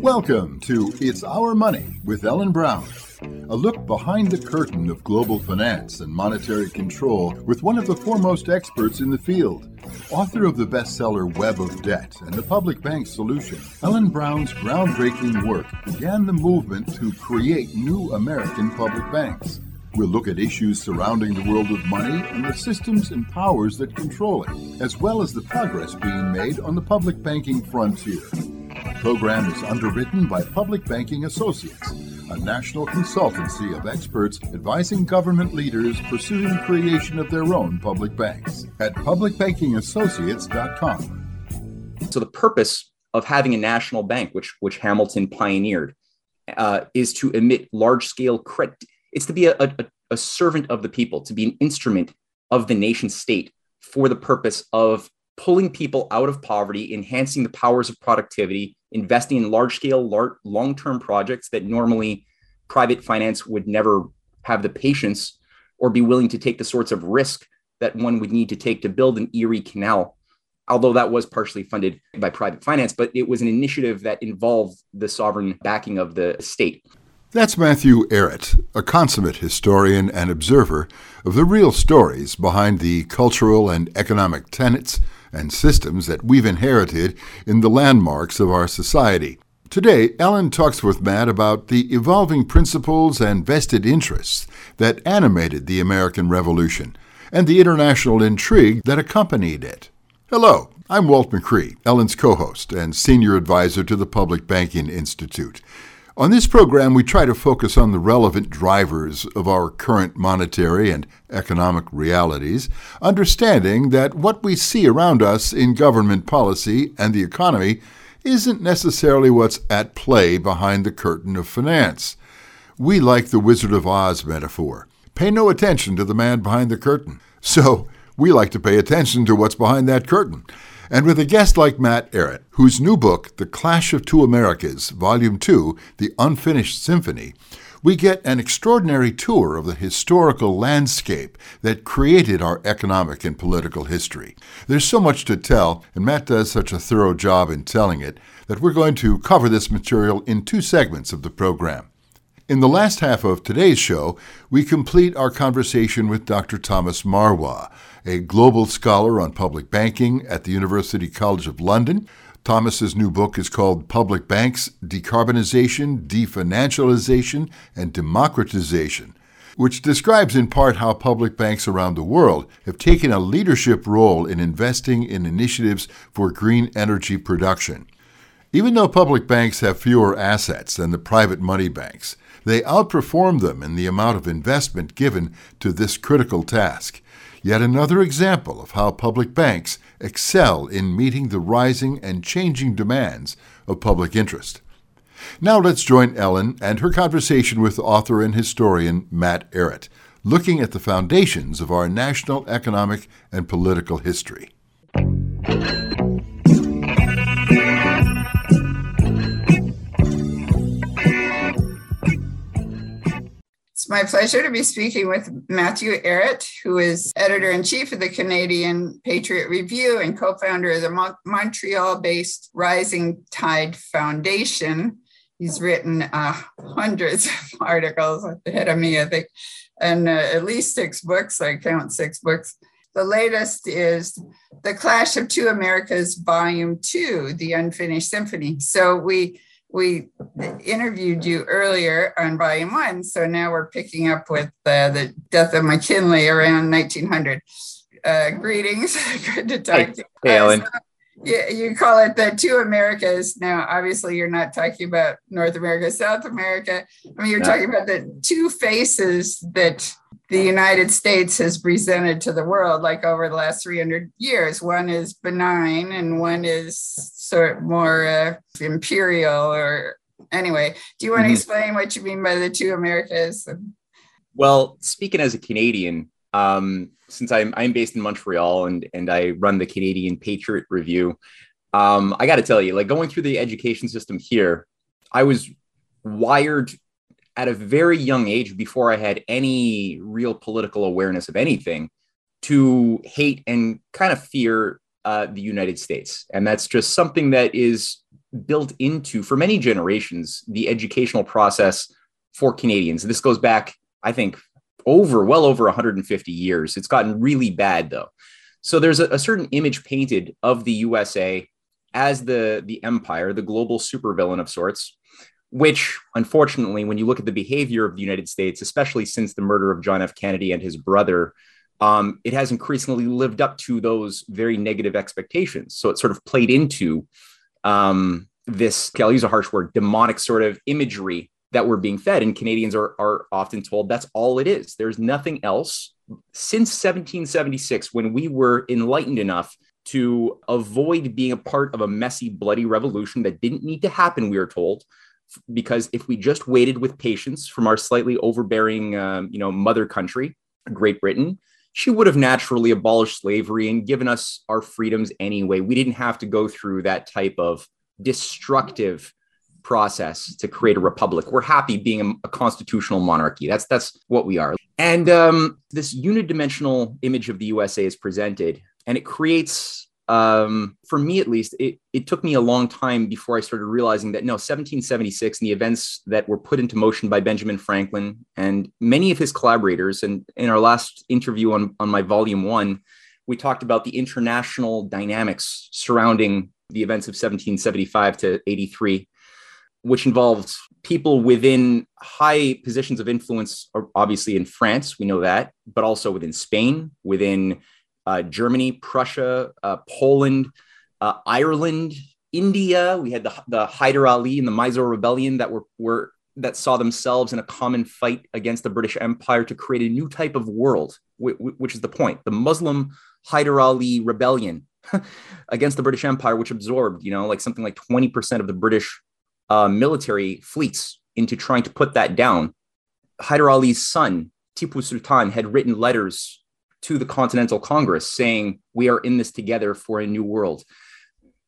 Welcome to It's Our Money with Ellen Brown, a look behind the curtain of global finance and monetary control with one of the foremost experts in the field. Author of the bestseller Web of Debt and the Public Bank Solution, Ellen Brown's groundbreaking work began the movement to create new American public banks. We'll look at issues surrounding the world of money and the systems and powers that control it, as well as the progress being made on the public banking frontier The program is underwritten by Public Banking Associates, a national consultancy of experts advising government leaders pursuing the creation of their own public banks at publicbankingassociates.com. So the purpose of having a national bank, which which Hamilton pioneered, uh, is to emit large scale credit. It's to be a, a, a servant of the people, to be an instrument of the nation state for the purpose of pulling people out of poverty, enhancing the powers of productivity, investing in large scale, long term projects that normally private finance would never have the patience or be willing to take the sorts of risk that one would need to take to build an Erie Canal. Although that was partially funded by private finance, but it was an initiative that involved the sovereign backing of the state. That's Matthew Ehret, a consummate historian and observer of the real stories behind the cultural and economic tenets and systems that we've inherited in the landmarks of our society. Today, Ellen talks with Matt about the evolving principles and vested interests that animated the American Revolution and the international intrigue that accompanied it. Hello, I'm Walt McRee, Ellen's co host and senior advisor to the Public Banking Institute. On this program, we try to focus on the relevant drivers of our current monetary and economic realities, understanding that what we see around us in government policy and the economy isn't necessarily what's at play behind the curtain of finance. We like the Wizard of Oz metaphor. Pay no attention to the man behind the curtain. So, we like to pay attention to what's behind that curtain. And with a guest like Matt Ehret, whose new book, The Clash of Two Americas, Volume 2, The Unfinished Symphony, we get an extraordinary tour of the historical landscape that created our economic and political history. There's so much to tell, and Matt does such a thorough job in telling it, that we're going to cover this material in two segments of the program. In the last half of today's show, we complete our conversation with Dr. Thomas Marois, a global scholar on public banking at the University College of London. Thomas's new book is called Public Banks Decarbonization, Definancialization, and Democratization, which describes in part how public banks around the world have taken a leadership role in investing in initiatives for green energy production. Even though public banks have fewer assets than the private money banks, they outperform them in the amount of investment given to this critical task. Yet another example of how public banks excel in meeting the rising and changing demands of public interest. Now let's join Ellen and her conversation with author and historian Matt Ehret, looking at the foundations of our national economic and political history. My pleasure to be speaking with Matthew Ehret, who is editor in chief of the Canadian Patriot Review and co founder of the Mon- Montreal based Rising Tide Foundation. He's written uh, hundreds of articles ahead of me, I think, and uh, at least six books. I count six books. The latest is The Clash of Two Americas, Volume Two, The Unfinished Symphony. So we we interviewed you earlier on volume one. So now we're picking up with uh, the death of McKinley around 1900. Uh, greetings. Good to talk hey, to you. Hey, Ellen. Uh, yeah, you call it the two Americas. Now, obviously, you're not talking about North America, South America. I mean, you're no. talking about the two faces that the United States has presented to the world, like over the last 300 years. One is benign, and one is sort of more uh, imperial. Or anyway, do you want to mm-hmm. explain what you mean by the two Americas? Well, speaking as a Canadian, um, since I'm I'm based in Montreal and and I run the Canadian Patriot Review, um, I got to tell you, like going through the education system here, I was wired at a very young age, before I had any real political awareness of anything, to hate and kind of fear uh, the United States. And that's just something that is built into, for many generations, the educational process for Canadians. This goes back, I think, over well over 150 years. It's gotten really bad though. So there's a, a certain image painted of the USA as the the empire, the global supervillain of sorts, which unfortunately, when you look at the behavior of the United States, especially since the murder of John F. Kennedy and his brother, um, it has increasingly lived up to those very negative expectations. So it sort of played into um, this, I'll use a harsh word, demonic sort of imagery that we're being fed. And Canadians are, are often told that's all it is. There's nothing else. Since 1776, when we were enlightened enough to avoid being a part of a messy, bloody revolution that didn't need to happen, we are told, because if we just waited with patience from our slightly overbearing, um, you know, mother country, Great Britain, she would have naturally abolished slavery and given us our freedoms anyway. We didn't have to go through that type of destructive process to create a republic. We're happy being a, a constitutional monarchy. That's that's what we are. And um, this unidimensional image of the USA is presented, and it creates, um, for me at least, it, it took me a long time before I started realizing that no, 1776 and the events that were put into motion by Benjamin Franklin and many of his collaborators. And in our last interview on, on my volume one, we talked about the international dynamics surrounding the events of 1775 to 83 which involved people within high positions of influence, obviously in France, we know that, but also within Spain, within uh, Germany, Prussia, uh, Poland, uh, Ireland, India. We had the, the Hyder Ali and the Mysore Rebellion that were, were that saw themselves in a common fight against the British Empire to create a new type of world, which is the point. The Muslim Hyder Ali Rebellion against the British Empire, which absorbed, you know, like something like 20% of the British uh, military fleets into trying to put that down. Hyder Ali's son, Tipu Sultan, had written letters to the Continental Congress saying, We are in this together for a new world.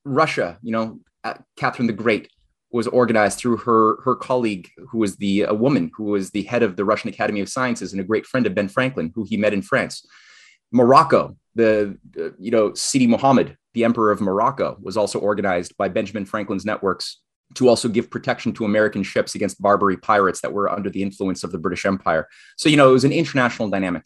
Russia, you know, uh, Catherine the Great was organized through her, her colleague, who was the, a woman who was the head of the Russian Academy of Sciences and a great friend of Ben Franklin, who he met in France. Morocco, the, uh, you know, Sidi Mohammed, the emperor of Morocco, was also organized by Benjamin Franklin's networks to also give protection to American ships against Barbary pirates that were under the influence of the British Empire. So, you know, it was an international dynamic.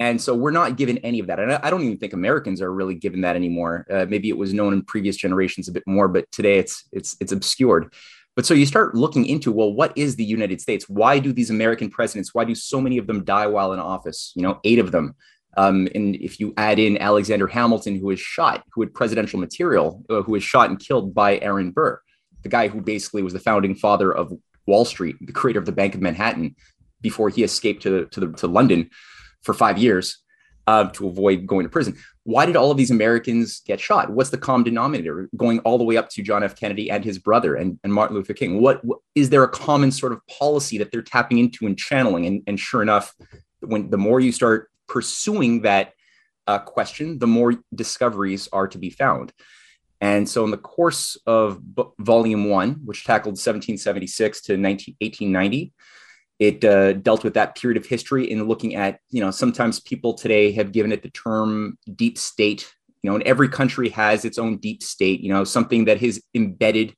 And so we're not given any of that. And I don't even think Americans are really given that anymore. Uh, maybe it was known in previous generations a bit more, but today it's it's it's obscured. But so you start looking into, well, what is the United States? Why do these American presidents, why do so many of them die while in office? You know, eight of them. Um, and if you add in Alexander Hamilton, who was shot, who had presidential material, uh, who was shot and killed by Aaron Burr, the guy who basically was the founding father of Wall Street, the creator of the Bank of Manhattan, before he escaped to to, the, to London for five years uh, to avoid going to prison. Why did all of these Americans get shot? What's the common denominator going all the way up to John F. Kennedy and his brother and, and Martin Luther King? What, what is there a common sort of policy that they're tapping into and channeling? And, and sure enough, when the more you start pursuing that uh, question, the more discoveries are to be found. And so, in the course of B- Volume One, which tackled 1776 to 19, 1890, it uh, dealt with that period of history in looking at, you know, sometimes people today have given it the term deep state. You know, and every country has its own deep state. You know, something that is embedded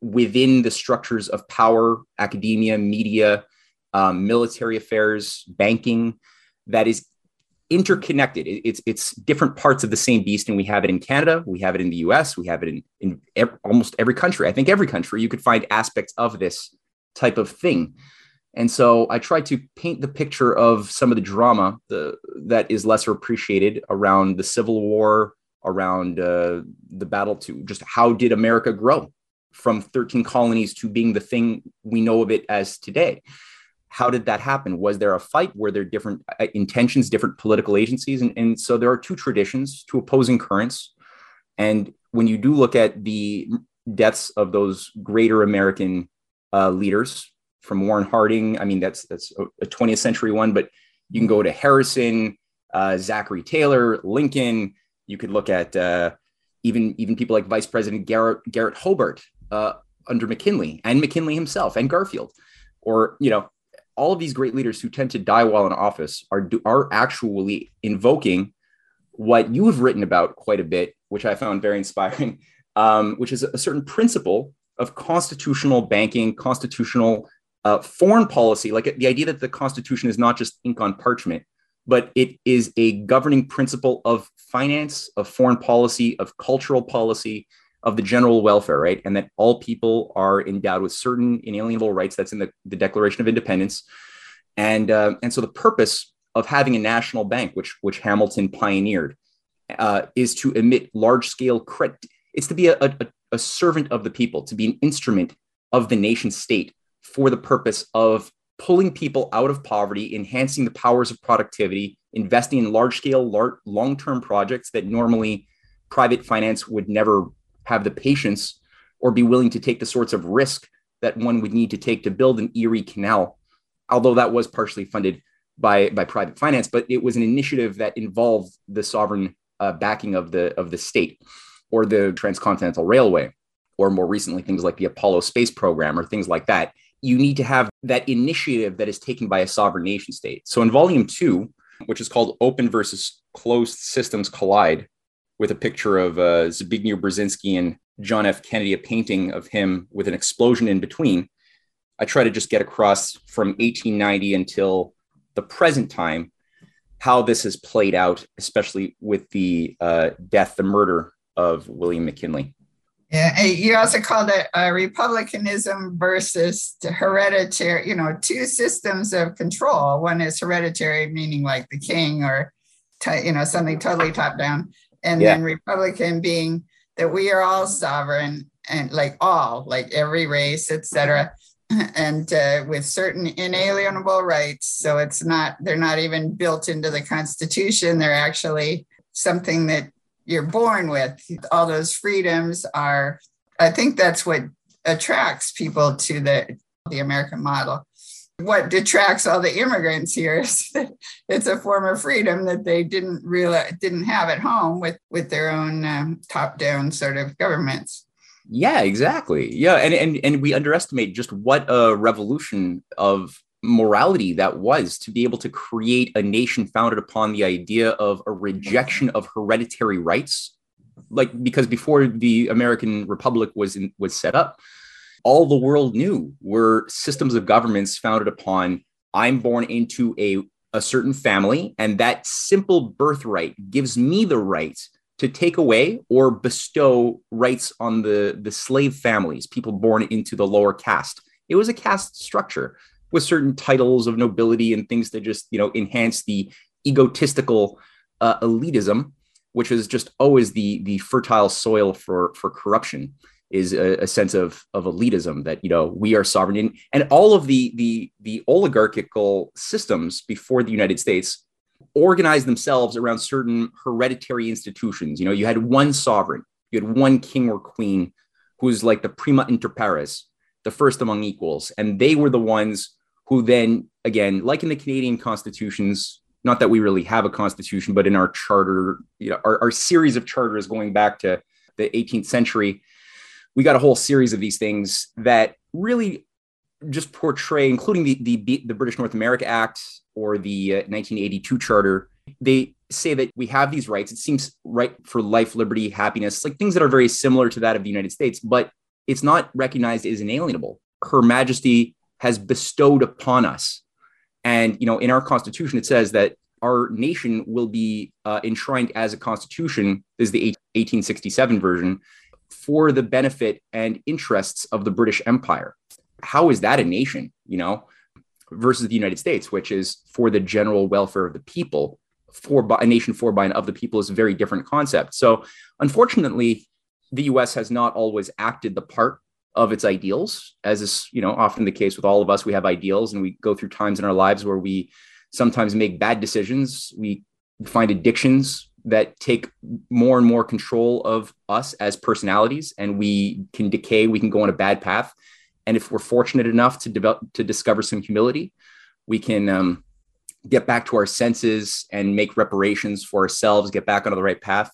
within the structures of power, academia, media, um, military affairs, banking, that is interconnected. It's it's different parts of the same beast, and we have it in Canada, we have it in the U.S., we have it in in ev- almost every country. I think every country you could find aspects of this type of thing. And so I try to paint the picture of some of the drama the, that is lesser appreciated around the Civil War, around uh, the battle to just how did America grow from 13 colonies to being the thing we know of it as today how did that happen? Was there a fight? Were there different uh, intentions, different political agencies? And, and so there are two traditions, two opposing currents. And when you do look at the deaths of those greater American uh, leaders, from Warren Harding, I mean that's that's a 20th century one, but you can go to Harrison, uh, Zachary Taylor, Lincoln. You could look at uh, even even people like Vice President Garret Garret Hobart uh, under McKinley and McKinley himself and Garfield or you know all of these great leaders who tend to die while in office are are actually invoking what you have written about quite a bit, which I found very inspiring, um, which is a certain principle of constitutional banking, constitutional uh, foreign policy, like the idea that the Constitution is not just ink on parchment, but it is a governing principle of finance, of foreign policy, of cultural policy, of the general welfare, right? And that all people are endowed with certain inalienable rights. That's in the, the Declaration of Independence. And, uh, and so the purpose of having a national bank, which, which Hamilton pioneered, uh, is to emit large scale credit. It's to be a, a, a servant of the people, to be an instrument of the nation state for the purpose of pulling people out of poverty, enhancing the powers of productivity, investing in large scale, long term projects that normally private finance would never have the patience or be willing to take the sorts of risk that one would need to take to build an Erie Canal, although that was partially funded by, by private finance, but it was an initiative that involved the sovereign uh, backing of the, of the state or the Transcontinental Railway, or more recently, things like the Apollo space program or things like that. You need to have that initiative that is taken by a sovereign nation state. So in volume two, which is called Open versus Closed Systems Collide, with a picture of uh, Zbigniew Brzezinski and John F. Kennedy, a painting of him with an explosion in between. I try to just get across from 1890 until the present time how this has played out, especially with the uh, death, the murder of William McKinley. Yeah, you also called it uh, republicanism versus hereditary, you know, two systems of control. One is hereditary, meaning like the king or, t- you know, something totally top down and yeah. then Republican being that we are all sovereign and like all, like every race, etc., and uh, with certain inalienable rights. So it's not they're not even built into the Constitution. They're actually something that you're born with. All those freedoms are. I think that's what attracts people to the the American model what detracts all the immigrants here is that it's a form of freedom that they didn't really didn't have at home with with their own um, top down sort of governments yeah exactly yeah and, and and we underestimate just what a revolution of morality that was to be able to create a nation founded upon the idea of a rejection of hereditary rights like because before the american republic was in, was set up all the world knew were systems of governments founded upon I'm born into a, a certain family, and that simple birthright gives me the right to take away or bestow rights on the, the slave families, people born into the lower caste. It was a caste structure with certain titles of nobility and things that just, you know, enhance the egotistical uh, elitism, which is just always the, the fertile soil for, for corruption is a, a, sense of of elitism that you know we are sovereign in, and all of the the the oligarchical systems before the United States organized themselves around certain hereditary institutions. You know, you had one sovereign, you had one king or queen who was like the prima inter pares, the first among equals, and they were the ones who then again, like in the Canadian constitutions. Not that we really have a constitution, but in our charter, you know, our, our series of charters going back to the 18th century, we got a whole series of these things that really just portray, including the the, the British North America Act or the uh, 1982 Charter. They say that we have these rights. It seems right for life, liberty, happiness, like things that are very similar to that of the United States, but it's not recognized as inalienable. Her Majesty has bestowed upon us, and you know, in our Constitution, it says that our nation will be uh, enshrined as a constitution. This is the 1867 version for the benefit and interests of the British Empire. How is that a nation, you know, versus the United States, which is for the general welfare of the people? For by, a nation for by and of the people is a very different concept. So, unfortunately, the U.S. has not always acted the part of its ideals, as is you know often the case with all of us. We have ideals, and we go through times in our lives where we sometimes make bad decisions. We find addictions that take more and more control of us as personalities and we can decay we can go on a bad path and if we're fortunate enough to develop to discover some humility we can um, get back to our senses and make reparations for ourselves get back onto the right path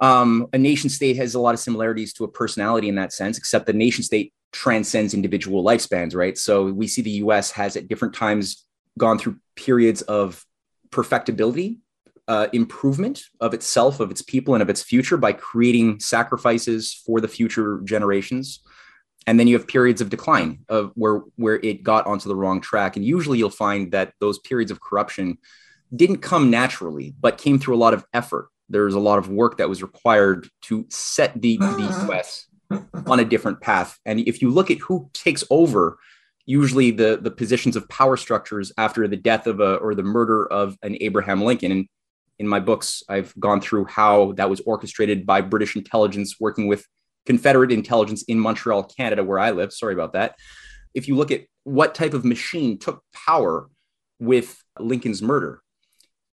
um, a nation state has a lot of similarities to a personality in that sense except the nation state transcends individual lifespans, right? So we see the US has at different times gone through periods of perfectibility, uh, improvement of itself, of its people, and of its future by creating sacrifices for the future generations. And then you have periods of decline of where where it got onto the wrong track. And usually you'll find that those periods of corruption didn't come naturally, but came through a lot of effort. There's a lot of work that was required to set the, the US on a different path. And if you look at who takes over, usually the the positions of power structures after the death of a or the murder of an Abraham Lincoln. And in my books, I've gone through how that was orchestrated by British intelligence working with Confederate intelligence in Montreal, Canada, where I live. Sorry about that. If you look at what type of machine took power with Lincoln's murder,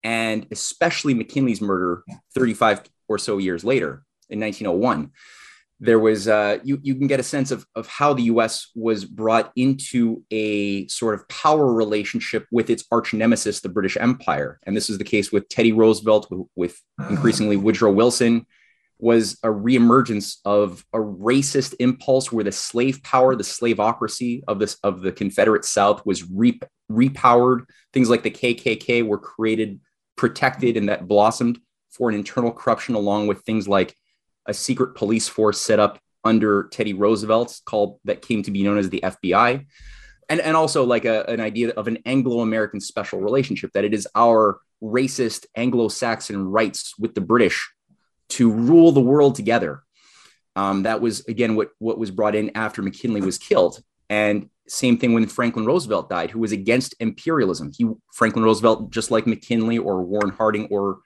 and especially McKinley's murder 35 or so years later in 1901, there was uh, you you can get a sense of of how the U.S. was brought into a sort of power relationship with its arch nemesis, the British Empire, and this is the case with Teddy Roosevelt, with, with increasingly Woodrow Wilson. Was a reemergence of a racist impulse where the slave power, the slavocracy of this of the Confederate South was re- repowered. Things like the KKK were created, protected, and that blossomed for an internal corruption, along with things like a secret police force set up under Teddy Roosevelt called that came to be known as the FBI. And, and also like a, an idea of an Anglo-American special relationship that it is our racist Anglo-Saxon rights with the British to rule the world together. Um, that was again what what was brought in after McKinley was killed. And same thing when Franklin Roosevelt died, who was against imperialism. He Franklin Roosevelt, just like McKinley or Warren Harding or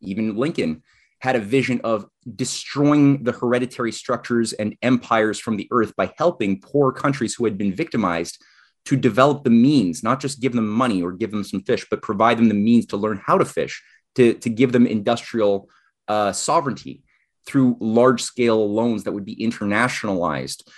even Lincoln, had a vision of destroying the hereditary structures and empires from the earth by helping poor countries who had been victimized to develop the means, not just give them money or give them some fish, but provide them the means to learn how to fish, to, to give them industrial uh, sovereignty through large scale loans that would be internationalized.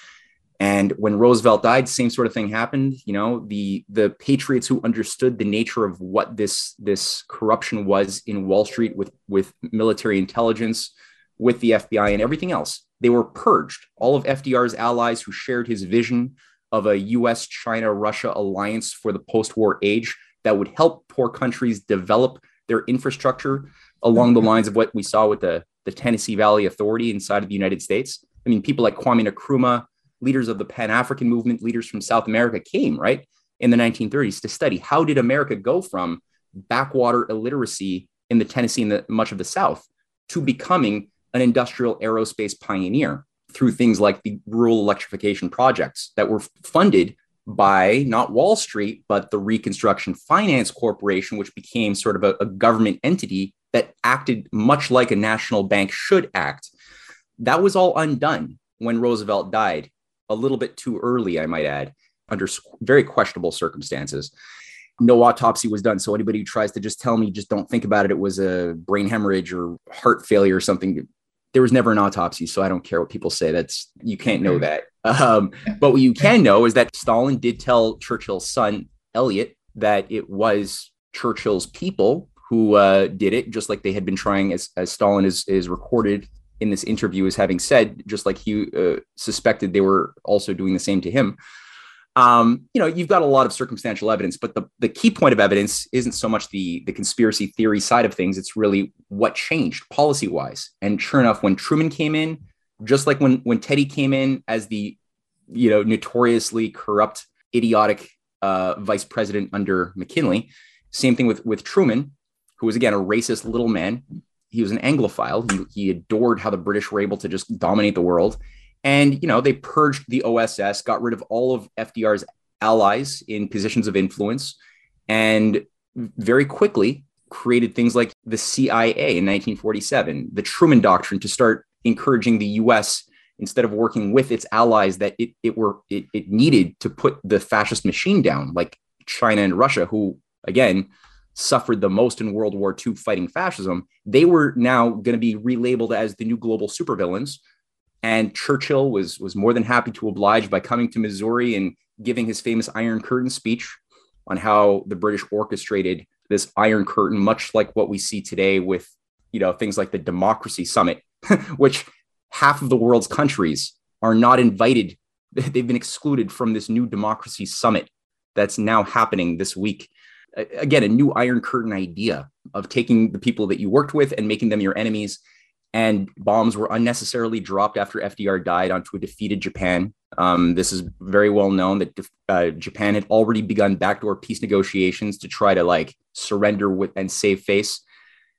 And when Roosevelt died, same sort of thing happened. You know, the the patriots who understood the nature of what this this corruption was in Wall Street with with military intelligence, with the FBI and everything else, they were purged. All of FDR's allies who shared his vision of a U.S. China Russia alliance for the post war age that would help poor countries develop their infrastructure along the lines of what we saw with the the Tennessee Valley Authority inside of the United States. I mean, people like Kwame Nkrumah leaders of the Pan African movement, leaders from South America came, right, in the 1930s to study how did America go from backwater illiteracy in the Tennessee and the, much of the South to becoming an industrial aerospace pioneer through things like the rural electrification projects that were funded by not Wall Street, but the Reconstruction Finance Corporation, which became sort of a, a government entity that acted much like a national bank should act. That was all undone when Roosevelt died a little bit too early, I might add, under very questionable circumstances. No autopsy was done. So anybody who tries to just tell me, just don't think about it, it was a brain hemorrhage or heart failure or something. There was never an autopsy, so I don't care what people say. That's you can't know that. Um, but what you can know is that Stalin did tell Churchill's son Elliot that it was Churchill's people who uh, did it, just like they had been trying, as, as Stalin is, is recorded in this interview as having said, just like he uh, suspected they were also doing the same to him. Um, you know, you've got a lot of circumstantial evidence, but the, the key point of evidence isn't so much the, the conspiracy theory side of things. It's really what changed policy wise. And sure enough, when Truman came in, just like when, when Teddy came in as the, you know, notoriously corrupt, idiotic uh, vice president under McKinley, same thing with, with Truman, who was again a racist little man he was an Anglophile. He, he adored how the British were able to just dominate the world. And, you know, they purged the OSS, got rid of all of FDR's allies in positions of influence, and very quickly created things like the CIA in 1947, the Truman Doctrine to start encouraging the US instead of working with its allies that it, it were it, it needed to put the fascist machine down, like China and Russia, who again suffered the most in World War II fighting fascism, they were now going to be relabeled as the new global supervillains. And Churchill was, was more than happy to oblige by coming to Missouri and giving his famous Iron Curtain speech on how the British orchestrated this Iron Curtain, much like what we see today with you know things like the Democracy Summit, which half of the world's countries are not invited they've been excluded from this new democracy summit that's now happening this week. Again, a new Iron Curtain idea of taking the people that you worked with and making them your enemies. And bombs were unnecessarily dropped after FDR died onto a defeated Japan. Um, this is very well known that uh, Japan had already begun backdoor peace negotiations to try to like surrender with and save face.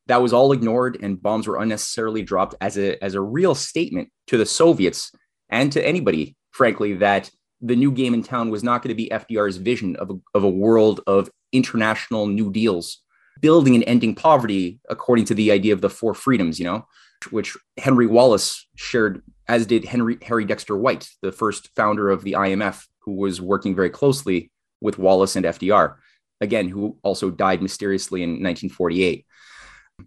That was all ignored, and bombs were unnecessarily dropped as a as a real statement to the Soviets and to anybody, frankly, that the new game in town was not going to be FDR's vision of a, of a world of international new deals, building and ending poverty according to the idea of the four freedoms, you know, which Henry Wallace shared, as did Henry Harry Dexter White, the first founder of the IMF, who was working very closely with Wallace and FDR, again, who also died mysteriously in 1948.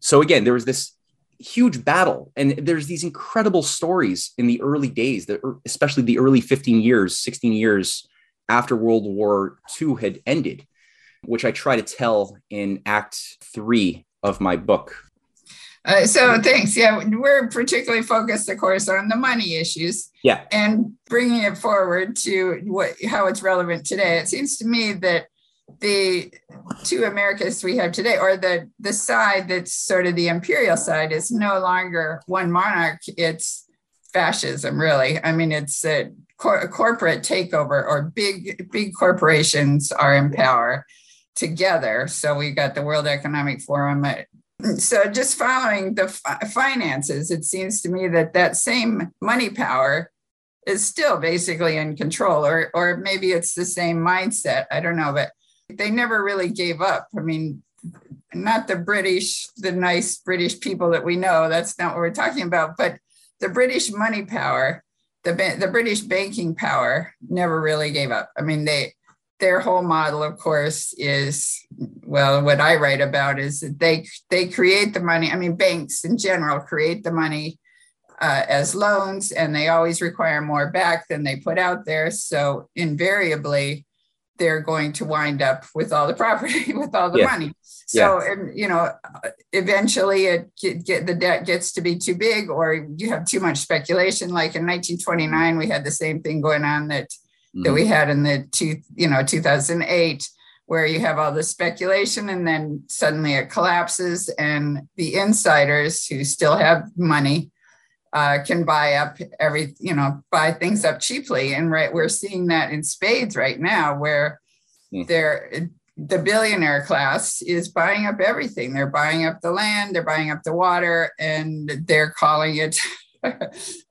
So again, there was this huge battle and there's these incredible stories in the early days especially the early 15 years 16 years after world war ii had ended which i try to tell in act three of my book. Uh, so thanks. Yeah we're particularly focused of course on the money issues yeah. and bringing it forward to what how it's relevant today. It seems to me that the two Americas we have today, or the the side that's sort of the imperial side, is no longer one monarch. It's fascism, really. I mean, it's a, cor- a corporate takeover, or big big corporations are in power together. So we got the World Economic Forum. Uh, so just following the finances, it seems to me that that same money power is still basically in control, or or maybe it's the same mindset. I don't know, but they never really gave up. I mean, not the British, the nice British people that we know. That's not what we're talking about. But the British money power, the the British banking power, never really gave up. I mean, they their whole model, of course, is well, what I write about is that they they create the money. I mean, banks in general create the money uh, as loans, and they always require more back than they put out there. So invariably, they're going to wind up with all the property, with all the yeah. money. So, yeah. and, you know, eventually it get, get, the debt gets to be too big, or you have too much speculation. Like in 1929, we had the same thing going on that mm-hmm. that we had in the two, you know, 2008, where you have all the speculation, and then suddenly it collapses, and the insiders who still have money uh, can buy up every, you know, buy things up cheaply. And right, we're seeing that in spades right now, where mm. they're the billionaire class is buying up everything. They're buying up the land, they're buying up the water, and they're calling it,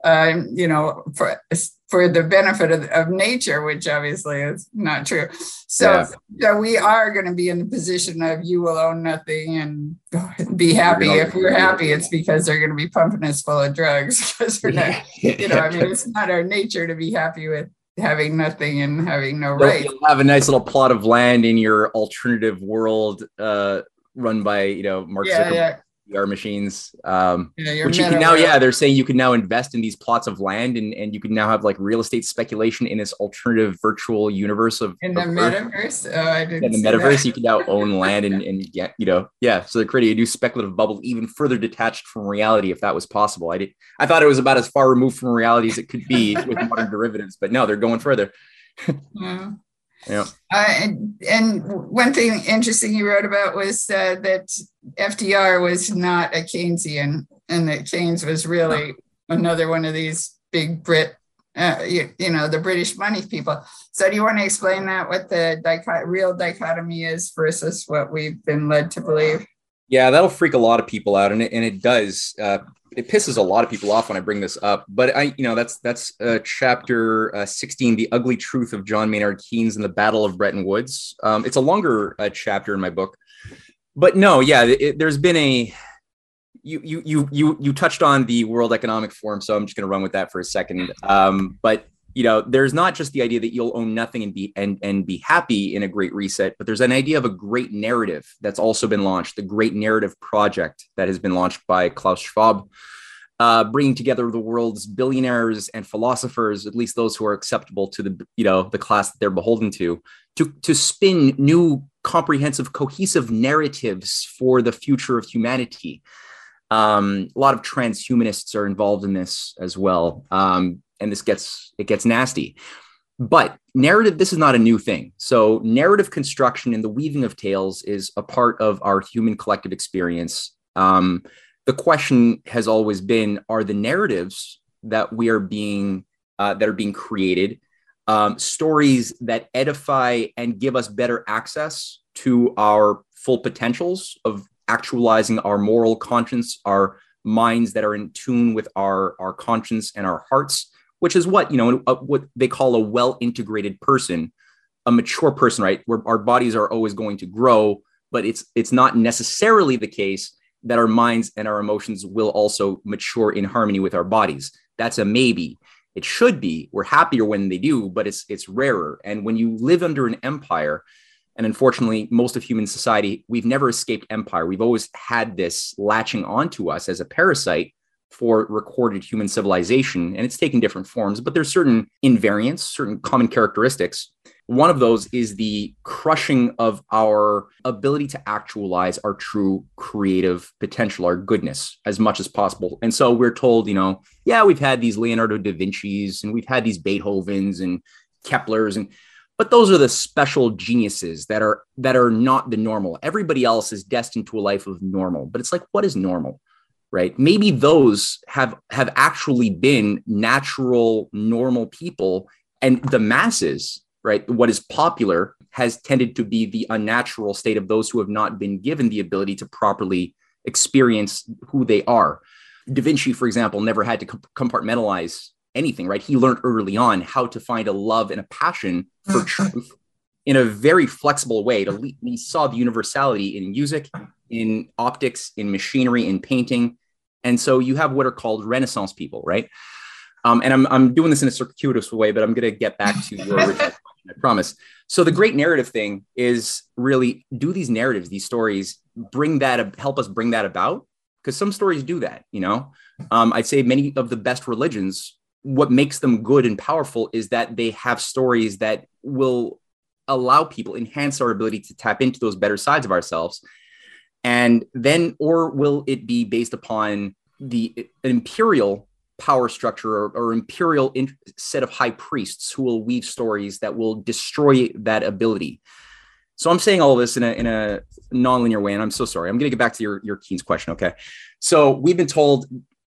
uh, you know, for for the benefit of, of nature, which obviously is not true. So, yeah. so we are going to be in the position of you will own nothing and be happy. If we're happy, it's because they're going to be pumping us full of drugs because we're not, you know, I mean, it's not our nature to be happy with having nothing and having no rights. You'll have a nice little plot of land in your alternative world uh, run by, you know, Mark yeah, Zuckerberg. Yeah VR machines. Um, yeah, which you can now, yeah, they're saying you can now invest in these plots of land and, and you can now have like real estate speculation in this alternative virtual universe of in the of metaverse. Oh, I didn't. In the metaverse, that. you can now own land and, and get, you know, yeah. So they're creating a new speculative bubble, even further detached from reality, if that was possible. I did, I thought it was about as far removed from reality as it could be with modern derivatives, but no, they're going further. yeah. Yeah. Uh, and, and one thing interesting you wrote about was uh, that FDR was not a Keynesian and that Keynes was really another one of these big Brit, uh, you, you, know, the British money people. So do you want to explain that, what the dichot- real dichotomy is versus what we've been led to believe? Yeah, that'll freak a lot of people out, and it, and it does. Uh, it pisses a lot of people off when I bring this up. But I, you know, that's that's uh, chapter uh, sixteen, the ugly truth of John Maynard Keynes and the Battle of Bretton Woods. Um, it's a longer uh, chapter in my book, but no, yeah, it, there's been a. You you you you you touched on the World Economic Forum, so I'm just going to run with that for a second. Um, but you know there's not just the idea that you'll own nothing and be and and be happy in a great reset but there's an idea of a great narrative that's also been launched the great narrative project that has been launched by klaus schwab uh, bringing together the world's billionaires and philosophers at least those who are acceptable to the you know the class that they're beholden to to to spin new comprehensive cohesive narratives for the future of humanity. Um, a lot of transhumanists are involved in this as well. Um, and this gets it gets nasty. But narrative, this is not a new thing. So, narrative construction and the weaving of tales is a part of our human collective experience. Um, the question has always been: Are the narratives that we are being uh, that are being created um, stories that edify and give us better access to our full potentials of actualizing our moral conscience, our minds that are in tune with our our conscience and our hearts? Which is what you know what they call a well integrated person a mature person right? Where our bodies are always going to grow but it's it's not necessarily the case that our minds and our emotions will also mature in harmony with our bodies. That's a maybe. It should be. We're happier when they do but it's it's rarer. And when you live under an empire and unfortunately most of human society we've never escaped empire. We've always had this latching onto us as a parasite for recorded human civilization and it's taken different forms but there's certain invariants certain common characteristics. One of those is the crushing of our ability to actualize our true creative potential our goodness as much as possible. And so we're told you know yeah we've had these leonardo da vinci's and we've had these beethovens and keplers and but those are the special geniuses that are that are not the normal. Everybody else is destined to a life of normal but it's like what is normal right? Maybe those have have actually been natural normal people and the masses right what is popular has tended to be the unnatural state of those who have not been given the ability to properly experience who they are. Da vinci for example never had to compartmentalize anything right? He learned early on how to find a love and a passion for mm-hmm. truth in a very flexible way to he saw the universality in music in optics in machinery in painting. And so you have what are called renaissance people right? Um, and I'm, I'm doing this in a circuitous way but i'm going to get back to your original question i promise. So the great narrative thing is really do these narratives these stories bring that help us bring that about? Because some stories do that you know? Um, i'd say many of the best religions what makes them good and powerful is that they have stories that will allow people enhance our ability to tap into those better sides of ourselves. And then or will it be based upon the imperial power structure or, or imperial in, set of high priests who will weave stories that will destroy that ability? So i'm saying all this in a, in a nonlinear way and i'm so sorry. I'm going to get back to your, your keynes question okay? So we've been told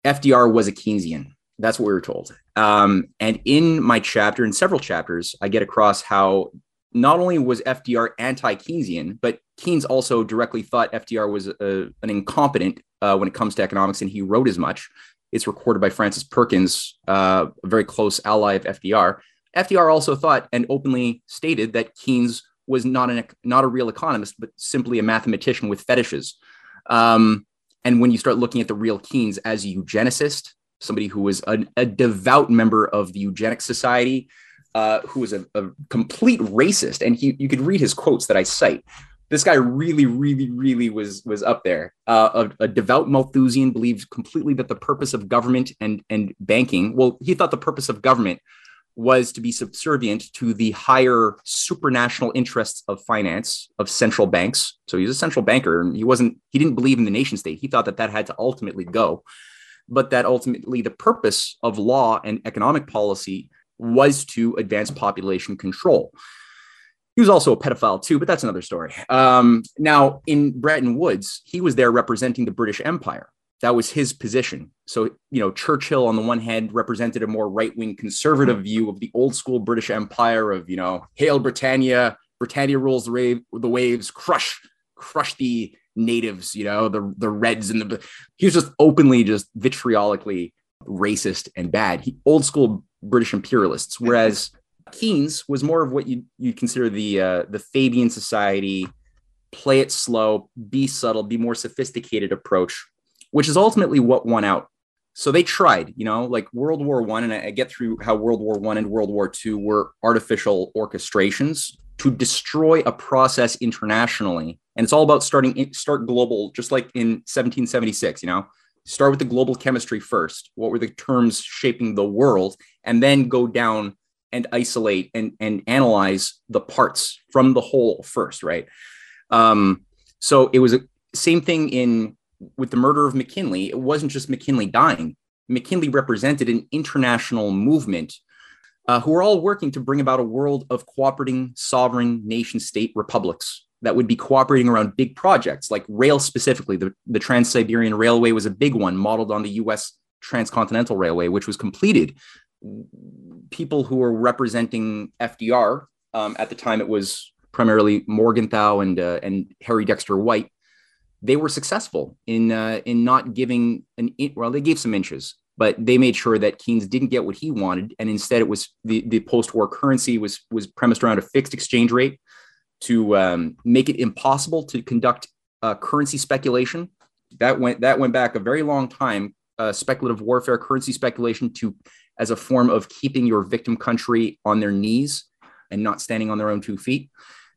fdr was a keynesian. That's what we were told. Um, and in my chapter in several chapters i get across how not only was FDR anti-Keynesian, but Keynes also directly thought FDR was a, an incompetent uh, when it comes to economics, and he wrote as much. It's recorded by Frances Perkins, uh, a very close ally of FDR. FDR also thought and openly stated that Keynes was not an not a real economist, but simply a mathematician with fetishes. Um, and when you start looking at the real Keynes as a eugenicist, somebody who was a, a devout member of the Eugenics Society, uh, who was a, a, complete racist, and he, you could read his quotes that I cite. This guy really, really, really was was up there. Uh, a, a, devout Malthusian believed completely that the purpose of government and and banking. Well, he thought the purpose of government was to be subservient to the higher supranational interests of finance of central banks. So he was a central banker, and he wasn't. He didn't believe in the nation state. He thought that that had to ultimately go, but that ultimately the purpose of law and economic policy was to advance population control. He was also a pedophile too, but that's another story. Um, now, in Bretton Woods, he was there representing the British Empire. That was his position. So, you know, Churchill on the one hand represented a more right wing conservative view of the old school British Empire of, you know, hail Britannia, Britannia rules the, wave, the waves, crush, crush the natives, you know, the the Reds and the. He was just openly, just vitriolically racist and bad. He old school British imperialists, whereas Keynes was more of what you you consider the uh, the Fabian society, play it slow, be subtle, be more sophisticated approach, which is ultimately what won out. So they tried, you know, like World War One, and I get through how World War One and World War Two were artificial orchestrations to destroy a process internationally, and it's all about starting start global, just like in 1776, you know start with the global chemistry first. What were the terms shaping the world? And then go down and isolate and, and analyze the parts from the whole first, right? Um, so it was a same thing in with the murder of McKinley. It wasn't just McKinley dying. McKinley represented an international movement uh, who were all working to bring about a world of cooperating sovereign nation state republics that would be cooperating around big projects like rail specifically. The, the Trans Siberian Railway was a big one, modeled on the US Transcontinental Railway, which was completed. People who were representing FDR um, at the time, it was primarily Morgenthau and, uh, and Harry Dexter White. They were successful in uh, in not giving an well, they gave some inches, but they made sure that Keynes didn't get what he wanted, and instead it was the, the post-war currency was was premised around a fixed exchange rate to um, make it impossible to conduct uh, currency speculation. That went that went back a very long time. Uh, speculative warfare, currency speculation, to as a form of keeping your victim country on their knees and not standing on their own two feet.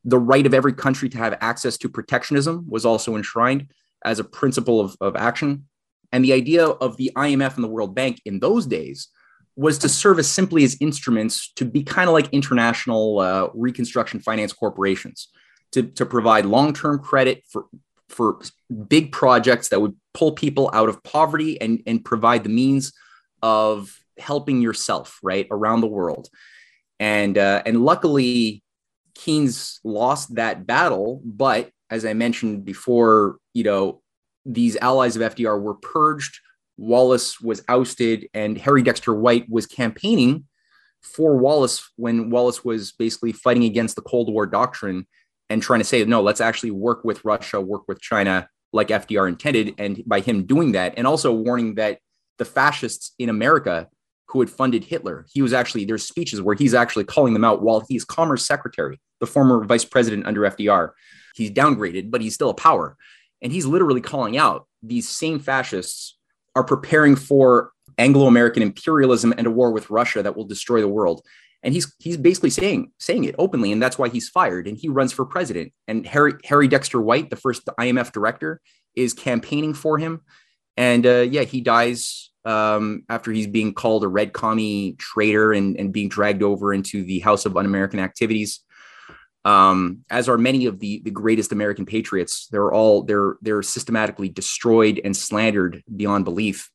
The right of every country to have access to protectionism was also enshrined as a principle of, of action. And the idea of the IMF and the World Bank in those days was to serve as simply as instruments to be kind of like international uh, reconstruction finance corporations to, to provide long-term credit for for big projects that would pull people out of poverty and, and provide the means of helping yourself right around the world. And uh, and luckily keynes lost that battle but as i mentioned before you know these allies of fdr were purged Wallace was ousted and Harry Dexter White was campaigning for Wallace when Wallace was basically fighting against the Cold War doctrine and trying to say, no, let's actually work with Russia, work with China like FDR intended. And by him doing that, and also warning that the fascists in America who had funded Hitler, he was actually, there's speeches where he's actually calling them out while he's Commerce Secretary, the former vice president under FDR. He's downgraded, but he's still a power. And he's literally calling out these same fascists are preparing for Anglo-American imperialism and a war with Russia that will destroy the world. And he's he's basically saying saying it openly, and that's why he's fired. And he runs for president. And Harry Harry Dexter White, the first IMF director, is campaigning for him. And uh, yeah, he dies um, after he's being called a red commie traitor and, and being dragged over into the House of Un-American Activities. Um, as are many of the the greatest American patriots. They're all they're they're systematically destroyed and slandered beyond belief.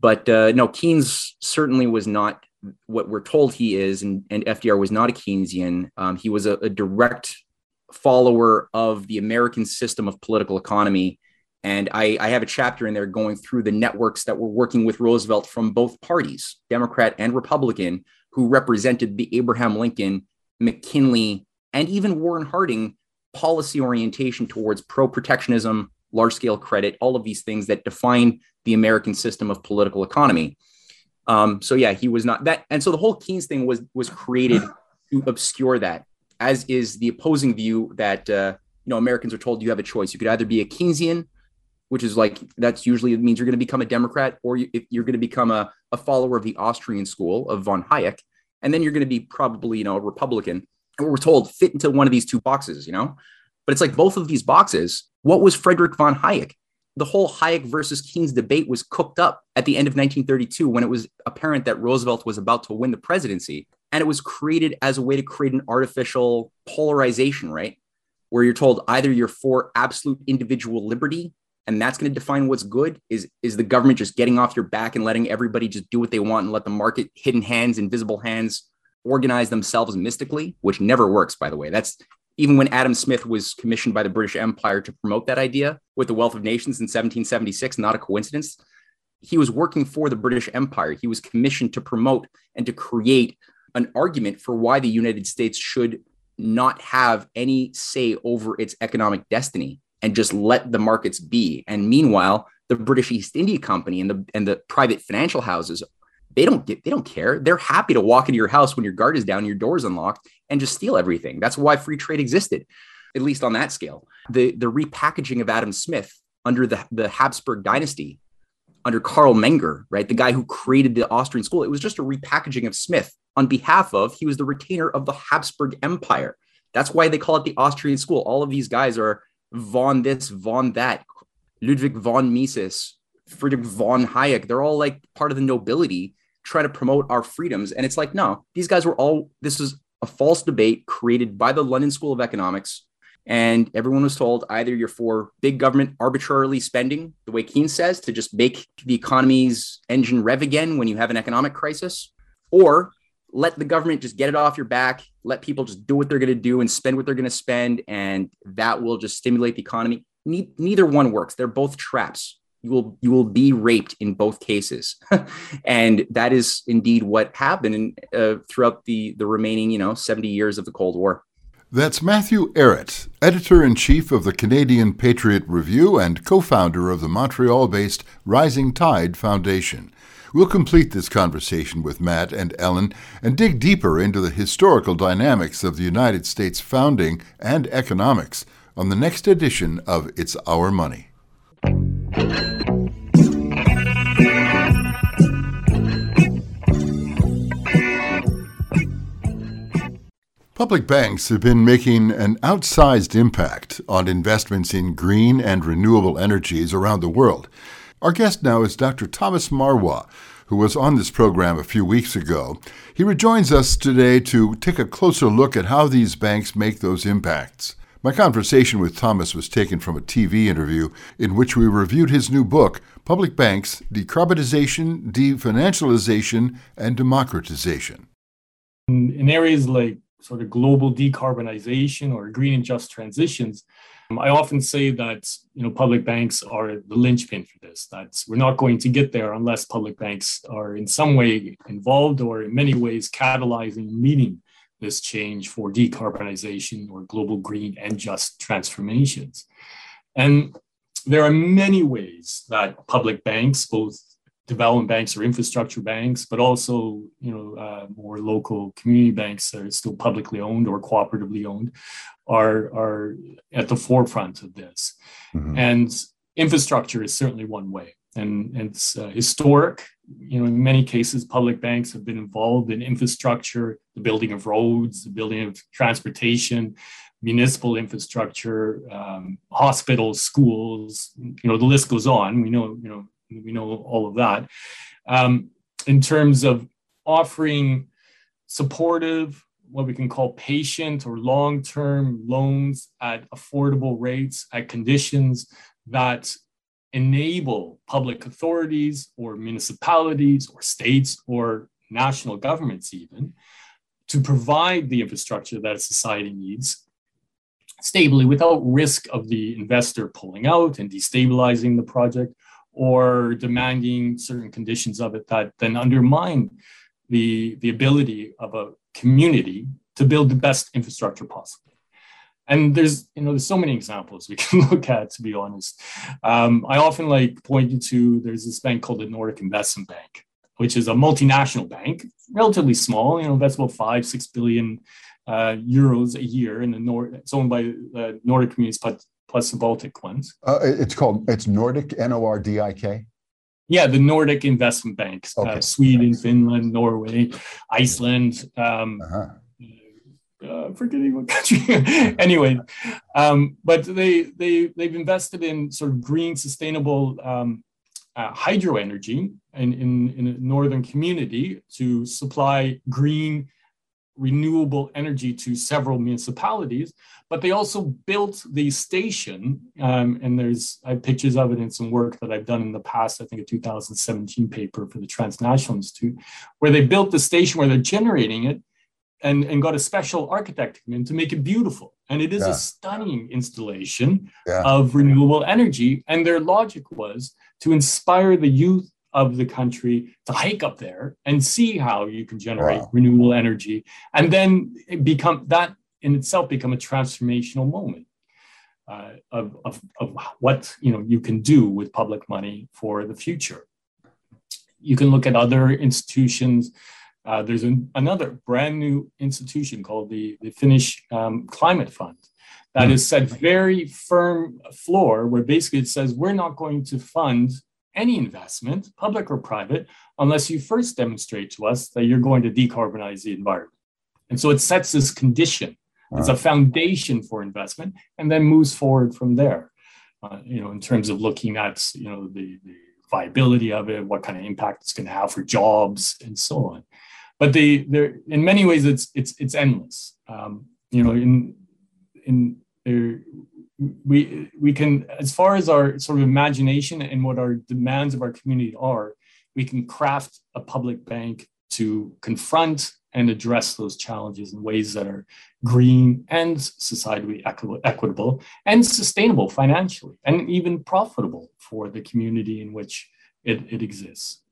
But uh, no, Keynes certainly was not what we're told he is, and, and FDR was not a Keynesian. Um, he was a, a, direct follower of the American system of political economy. And I, I have a chapter in there going through the networks that were working with Roosevelt from both parties, Democrat and Republican, who represented the Abraham Lincoln, McKinley, and even Warren Harding policy orientation towards pro protectionism, large scale credit, all of these things that define the American system of political economy. Um, so yeah, he was not that, and so the whole Keynes thing was was created to obscure that, as is the opposing view that uh, you know Americans are told you have a choice. You could either be a Keynesian, which is like that's usually means you're going to become a Democrat, or you, you're going to become a, a follower of the Austrian school of von Hayek, and then you're going to be probably you know a Republican we're told fit into one of these two boxes, you know? But it's like both of these boxes. What was Frederick von Hayek? The whole Hayek versus Keynes debate was cooked up at the end of 1932 when it was apparent that Roosevelt was about to win the presidency. And it was created as a way to create an artificial polarization, right? Where you're told either you're for absolute individual liberty and that's going to define what's good is is the government just getting off your back and letting everybody just do what they want and let the market hidden hands invisible hands organize themselves mystically, which never works, by the way. That's even when Adam Smith was commissioned by the British Empire to promote that idea with the Wealth of Nations in 1776, not a coincidence. He was working for the British Empire. He was commissioned to promote and to create an argument for why the United States should not have any say over its economic destiny and just let the markets be. And meanwhile, the British East India Company and the and the private financial houses they don't get they don't care. They're happy to walk into your house when your guard is down your door is unlocked and just steal everything. That's why free trade existed at least on that scale. The the repackaging of adam smith under the, the habsburg dynasty under carl menger right the guy who created the austrian school it was just a repackaging of smith on behalf of he was the retainer of the habsburg empire. That's why they call it the austrian school. All of these guys are von this von that ludwig von mises friedrich von hayek. They're all like part of the nobility try to promote our freedoms. And it's like, no, these guys were all, this is a false debate created by the London School of Economics. And everyone was told either you're for big government arbitrarily spending, the way Keynes says, to just make the economy's engine rev again when you have an economic crisis, or let the government just get it off your back, let people just do what they're going to do and spend what they're going to spend, and that will just stimulate the economy. Ne- neither one works. They're both traps. You will you will be raped in both cases, and that is indeed what happened uh, throughout the the remaining you know seventy years of the Cold War. That's Matthew Ehret, editor in chief of the Canadian Patriot Review and co founder of the Montreal based Rising Tide Foundation. We'll complete this conversation with Matt and Ellen and dig deeper into the historical dynamics of the United States founding and economics on the next edition of It's Our Money. Public banks have been making an outsized impact on investments in green and renewable energies around the world. Our guest now is Dr. Thomas Marois, who was on this program a few weeks ago. He rejoins us today to take a closer look at how these banks make those impacts. My conversation with Thomas was taken from a TV interview in which we reviewed his new book, Public Banks Decarbonization, Definancialization, and Democratization. In, areas like sort of global decarbonization or green and just transitions, um, I often say that you know public banks are the linchpin for this. That we're not going to get there unless public banks are in some way involved or in many ways catalyzing and leading this change for decarbonization or global green and just transformations. And there are many ways that public banks, both development banks or infrastructure banks, but also you know uh, more local community banks that are still publicly owned or cooperatively owned, are are at the forefront of this. Mm-hmm. And infrastructure is certainly one way, and, it's uh, historic. You know, in many cases, public banks have been involved in infrastructure, the building of roads, the building of transportation, municipal infrastructure, um, hospitals, schools. You know, the list goes on. We know, you know, we know all of that. Um, in terms of offering supportive, what we can call patient or long term loans at affordable rates, at conditions that enable public authorities or municipalities or states or national governments, even to provide the infrastructure that a society needs stably without risk of the investor pulling out and destabilizing the project or demanding certain conditions of it that then undermine the, the ability of a community to build the best infrastructure possible. And there's, you know, there's so many examples we can look at, to be honest. Um, I often like point you to, there's this bank called the Nordic Investment Bank, which is a multinational bank, relatively small, you know, that's about five, six billion uh, euros a year in the North. It's owned by uh, Nordic communities, plus the Baltic ones. Uh, it's called it's Nordic N O R D I K. Yeah, the Nordic investment banks: uh, okay. Sweden, Finland, Norway, Iceland. Um, uh-huh. Uh, forgetting what country. anyway, um, but they they they've invested in sort of green, sustainable um, uh, hydro energy in, in in a northern community to supply green renewable energy to several municipalities, but they also built the station. Um, and there's I have pictures of it in some work that I've done in the past, I think a 2017 paper for the Transnational Institute, where they built the station where they're generating it and, and got a special architect in to make it beautiful. And it is yeah. a stunning installation yeah. of renewable energy. And their logic was to inspire the youth of the country to hike up there and see how you can generate wow. renewable energy and then become that in itself become a transformational moment uh, of, of, of what you know you can do with public money for the future you can look at other institutions uh, there's an, another brand new institution called the, the finnish um, climate fund that mm. is set very firm floor where basically it says we're not going to fund any investment, public or private, unless you first demonstrate to us that you're going to decarbonize the environment. And so it sets this condition as a foundation for investment and then moves forward from there. Uh, you know, in terms of looking at, you know, the, the viability of it, what kind of impact it's going to have for jobs and so on. But they, they're, in many ways, it's, it's, it's endless. Um, you know, in, in there, we we can as far as our sort of imagination and what our demands of our community are we can craft a public bank to confront and address those challenges in ways that are green and societally equi- equitable and sustainable financially and even profitable for the community in which it, it exists.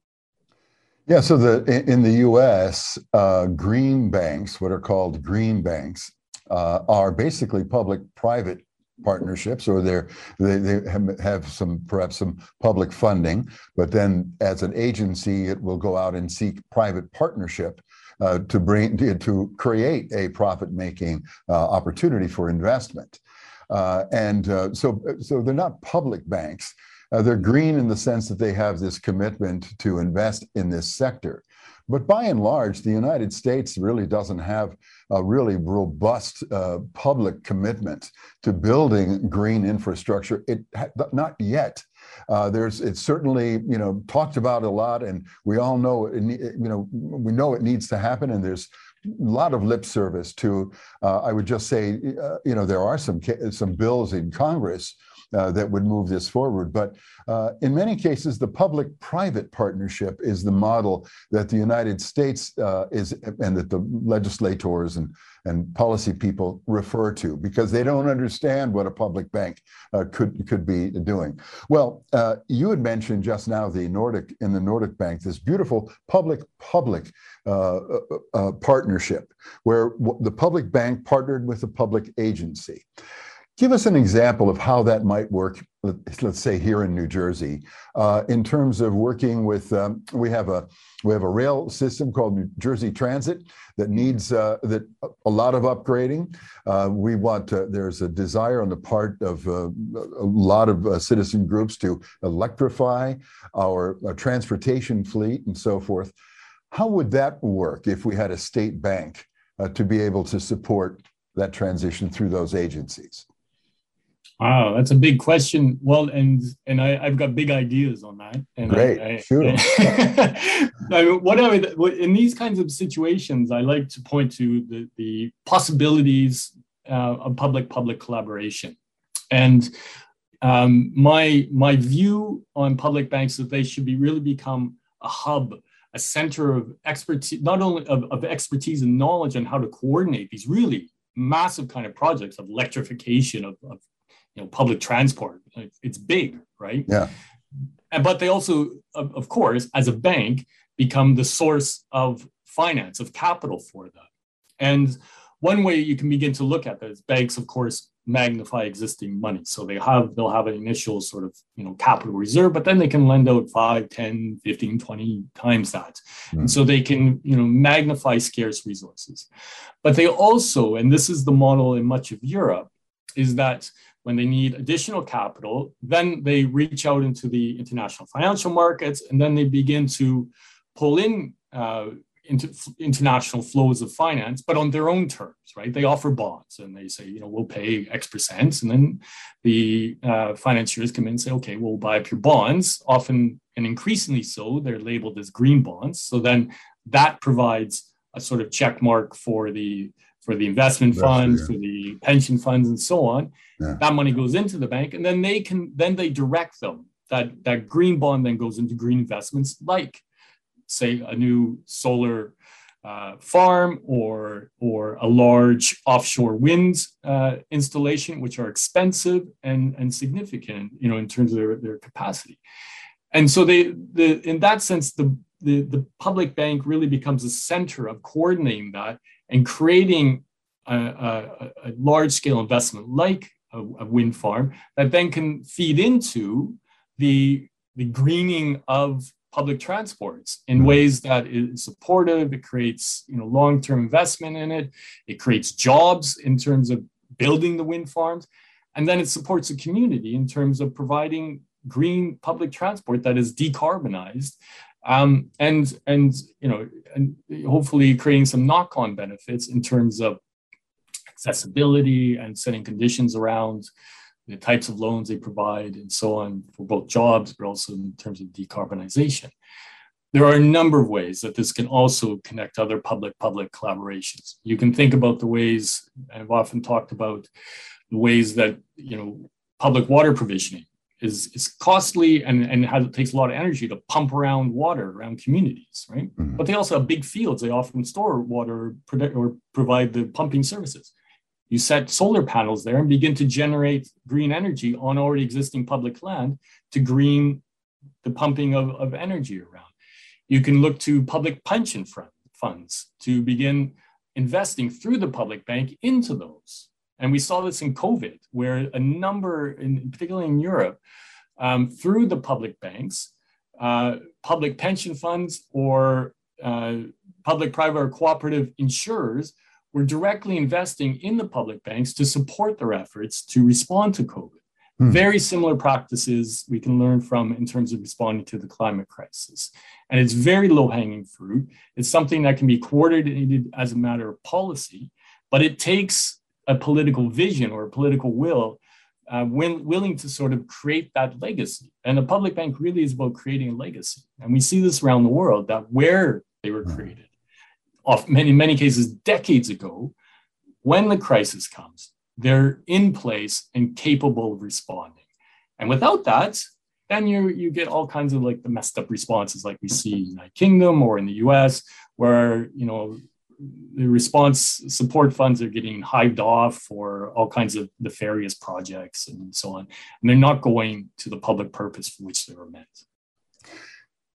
Yeah, so the in the U.S., uh, green banks, what are called green banks, uh, are basically public-private partnerships, or they're they, they have some perhaps some public funding, but then as an agency, it will go out and seek private partnership uh, to bring to create a profit-making uh, opportunity for investment. Uh, and uh, so, so they're not public banks. Uh, they're green in the sense that they have this commitment to invest in this sector. But by and large, the United States really doesn't have a really robust uh, public commitment to building green infrastructure. It not yet. Uh, there's it's certainly you know talked about a lot, and we all know it, you know we know it needs to happen, and there's a lot of lip service to. Uh, I would just say uh, you know there are some some bills in Congress uh, that would move this forward. But uh, in many cases, the public private partnership is the model that the United States uh, is, and that the legislators and, and policy people refer to because they don't understand what a public bank uh, could, could be doing. Well, uh, you had mentioned just now the Nordic, in the Nordic Bank, this beautiful public public partnership where the public bank partnered with a public agency. Give us an example of how that might work, let's say here in New Jersey, uh, in terms of working with, um, we have a we have a rail system called New Jersey Transit that needs uh, that a lot of upgrading. Uh, we want to, there's a desire on the part of uh, a lot of uh, citizen groups to electrify our, our transportation fleet and so forth. How would that work if we had a state bank uh, to be able to support that transition through those agencies? Wow, that's a big question. Well, and and I, have got big ideas on that. And Great, I, I, sure. I mean, what I would in these kinds of situations, I like to point to the the possibilities uh, of public-public collaboration, and um, my my view on public banks is that they should be really become a hub a center of expertise, not only of, of expertise and knowledge on how to coordinate these really massive kind of projects of electrification of, of you know public transport. It's big right? Yeah. And but they also of, course as a bank become the source of finance of capital for that and one way you can begin to look at this banks of course magnify existing money. So they have they'll have an initial sort of you know capital reserve but then they can lend out 5 10 15 20 times that. Mm. and so they can you know magnify scarce resources. But they also and this is the model in much of europe is that when they need additional capital, then they reach out into the international financial markets and then they begin to pull in uh, into international flows of finance, but on their own terms, right? They offer bonds and they say, you know, we'll pay X percent. And then the uh, financiers come in and say, okay, we'll buy up your bonds. Often and increasingly so, they're labeled as green bonds. So then that provides a sort of check mark for the for the investment funds, yeah. for the pension funds, and so on. Yeah. That money goes into the bank, and then they can then they direct them. That that green bond then goes into green investments, like say a new solar uh, farm or or a large offshore wind uh, installation, which are expensive and and significant, you know, in terms of their, their capacity. And so they the in that sense the the, the public bank really becomes a center of coordinating that and creating a, a, a large scale investment like a, a, wind farm that then can feed into the, the greening of public transports in mm-hmm. ways that is supportive. It creates you know long-term investment in it. It creates jobs in terms of building the wind farms. And then it supports the community in terms of providing green public transport that is decarbonized um, and and you know and hopefully creating some knock-on benefits in terms of accessibility and setting conditions around the types of loans they provide and so on for both jobs but also in terms of decarbonization. There are a number of ways that this can also connect other public-public collaborations. You can think about the ways i've often talked about the ways that you know public water provisioning is, is costly and, and has, it takes a lot of energy to pump around water around communities, right? Mm-hmm. But they also have big fields. They often store water or, provide the pumping services. You set solar panels there and begin to generate green energy on already existing public land to green the pumping of, of energy around. You can look to public pension funds to begin investing through the public bank into those. And we saw this in COVID, where a number, in, particularly in Europe, um, through the public banks, uh, public pension funds or uh, public, private, or cooperative insurers were directly investing in the public banks to support their efforts to respond to COVID. Hmm. Very similar practices we can learn from in terms of responding to the climate crisis. And it's very low hanging fruit. It's something that can be coordinated as a matter of policy, but it takes a political vision or a political will uh, when willing to sort of create that legacy. And the public bank really is about creating a legacy. And we see this around the world that where they were hmm. created, off many, many cases decades ago, when the crisis comes, they're in place and capable of responding. And without that, then you you get all kinds of like the messed up responses like we see in the United Kingdom or in the US, where you know the response support funds are getting hived off for all kinds of nefarious projects and so on. And they're not going to the public purpose for which they were meant.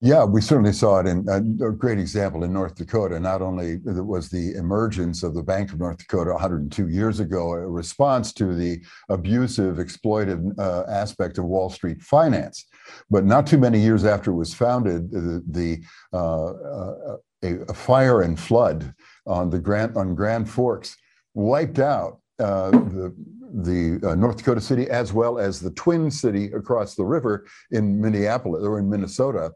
Yeah, we certainly saw it in uh, a great example in North Dakota. Not only was the emergence of the Bank of North Dakota 102 years ago a response to the abusive, exploitive uh, aspect of Wall Street finance, but not too many years after it was founded, the, the uh, uh a, a, fire and flood on the Grand on Grand Forks wiped out uh, the the uh, North Dakota city as well as the twin city across the river in Minneapolis or in Minnesota.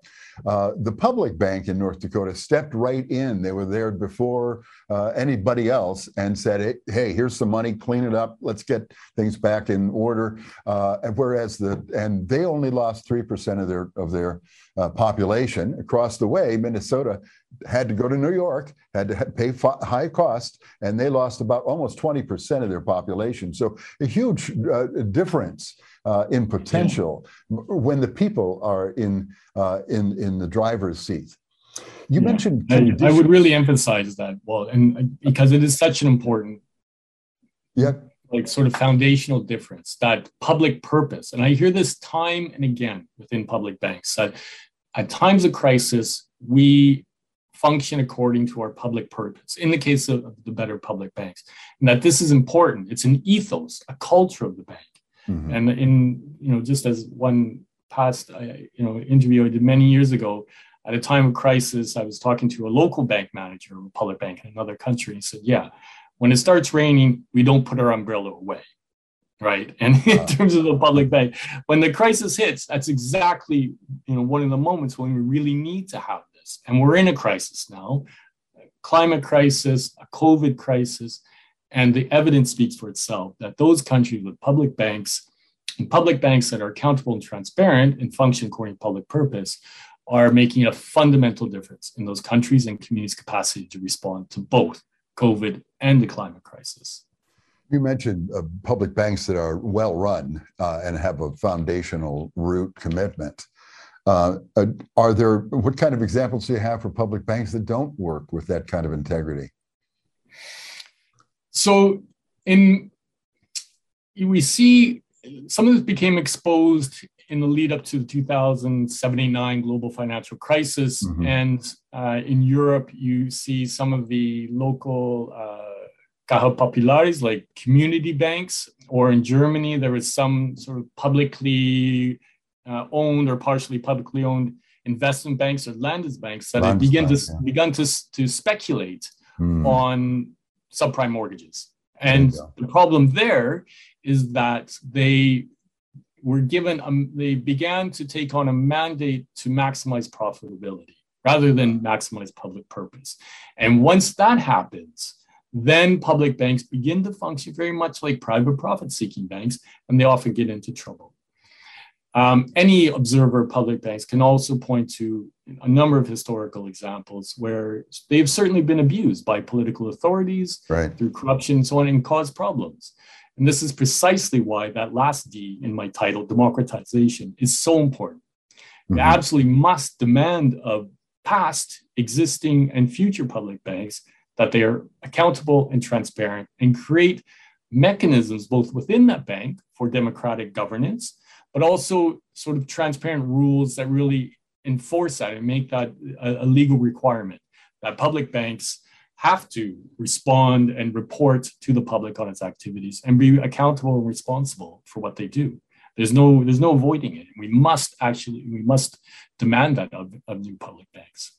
Uh, the public bank in North Dakota stepped right in. They were there before uh, anybody else and said, "Hey, here's some money. Clean it up. Let's get things back in order." Uh, whereas the and they only lost three percent of their of their uh, population across the way. Minnesota had to go to New York, had to pay high cost, and they lost about almost 20% of their population. So a huge uh, difference uh, in potential yeah. when the people are in, uh, in, in the driver's seat. You yeah. mentioned. I, I, would really emphasize that. Well, and because it is such an important, yeah, like sort of foundational difference that public purpose. And I hear this time and again within public banks that at times of crisis, we function according to our public purpose in the case of the better public banks and that this is important it's an ethos a culture of the bank mm-hmm. and in you know just as one past you know interview i did many years ago at a time of crisis i was talking to a local bank manager of a public bank in another country and he said yeah when it starts raining we don't put our umbrella away right and in terms of the public bank when the crisis hits that's exactly you know one of the moments when we really need to have this. And we're in a crisis now climate crisis, a COVID crisis. And the evidence speaks for itself that those countries with public banks and public banks that are accountable and transparent and function according to public purpose are making a fundamental difference in those countries and communities' capacity to respond to both COVID and the climate crisis. You mentioned uh, public banks that are well run uh, and have a foundational root commitment. Uh, uh, are there what kind of examples do you have for public banks that don't work with that kind of integrity? So, in we see some of this became exposed in the lead up to the 2079 global financial crisis, mm-hmm. and uh, in Europe, you see some of the local uh, Caja Populares, like community banks, or in Germany, there was some sort of publicly uh, owned or partially publicly owned investment banks or Landesbanks that have begun to yeah. begun to, to speculate mm. on subprime mortgages. And the problem there is that they were given um, they began to take on a mandate to maximize profitability rather than maximize public purpose. And once that happens, then public banks begin to function very much like private profit seeking banks, and they often get into trouble. Um, any observer of public banks can also point to a number of historical examples where they've certainly been abused by political authorities right. through corruption and so on and caused problems. And this is precisely why that last D in my title, democratization, is so important. Mm-hmm. We absolutely must demand of past, existing, and future public banks that they are accountable and transparent and create mechanisms both within that bank for democratic governance, but also sort of transparent rules that really enforce that and make that a, a legal requirement that public banks have to respond and report to the public on its activities and be accountable and responsible for what they do. There's no there's no avoiding it. We must actually we must demand that of, of new public banks.